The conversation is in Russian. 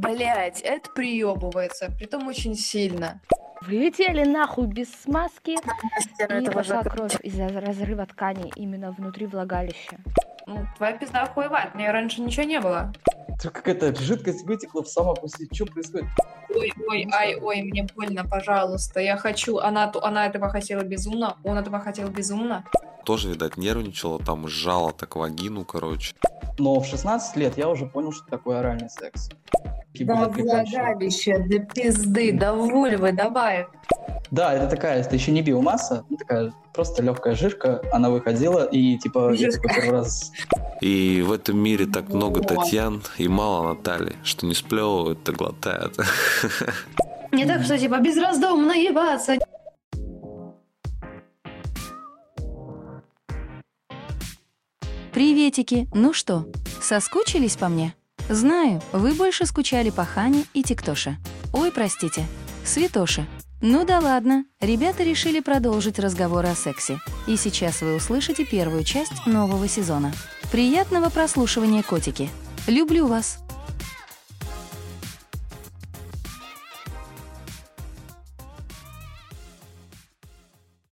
Блять, это приебывается, притом очень сильно. Влетели нахуй без смазки, и пошла кровь из-за разрыва ткани именно внутри влагалища. Ну, твоя пизда охуевает, у нее раньше ничего не было. Тут какая-то жидкость вытекла в само после. Что происходит? Ой, ой, ай, ой, мне больно, пожалуйста, я хочу. Она, она этого хотела безумно, он этого хотел безумно. Тоже, видать, нервничала, там сжала так вагину, короче. Но в 16 лет я уже понял, что такое оральный секс. Да влагалище, да пизды, да вульвы, давай. Да, это такая, это еще не биомасса, ну такая просто легкая жирка, она выходила, и типа я Жирка. такой первый раз И в этом мире так много. Татьян и мало Натали, что не сплевывают, а глотают. Не так, что типа безраздомно ебаться. Приветики, ну что, соскучились по мне? Знаю, вы больше скучали по Хане и Тиктоше. Ой, простите, Святоше. Ну да ладно, ребята решили продолжить разговор о сексе. И сейчас вы услышите первую часть нового сезона. Приятного прослушивания, котики. Люблю вас.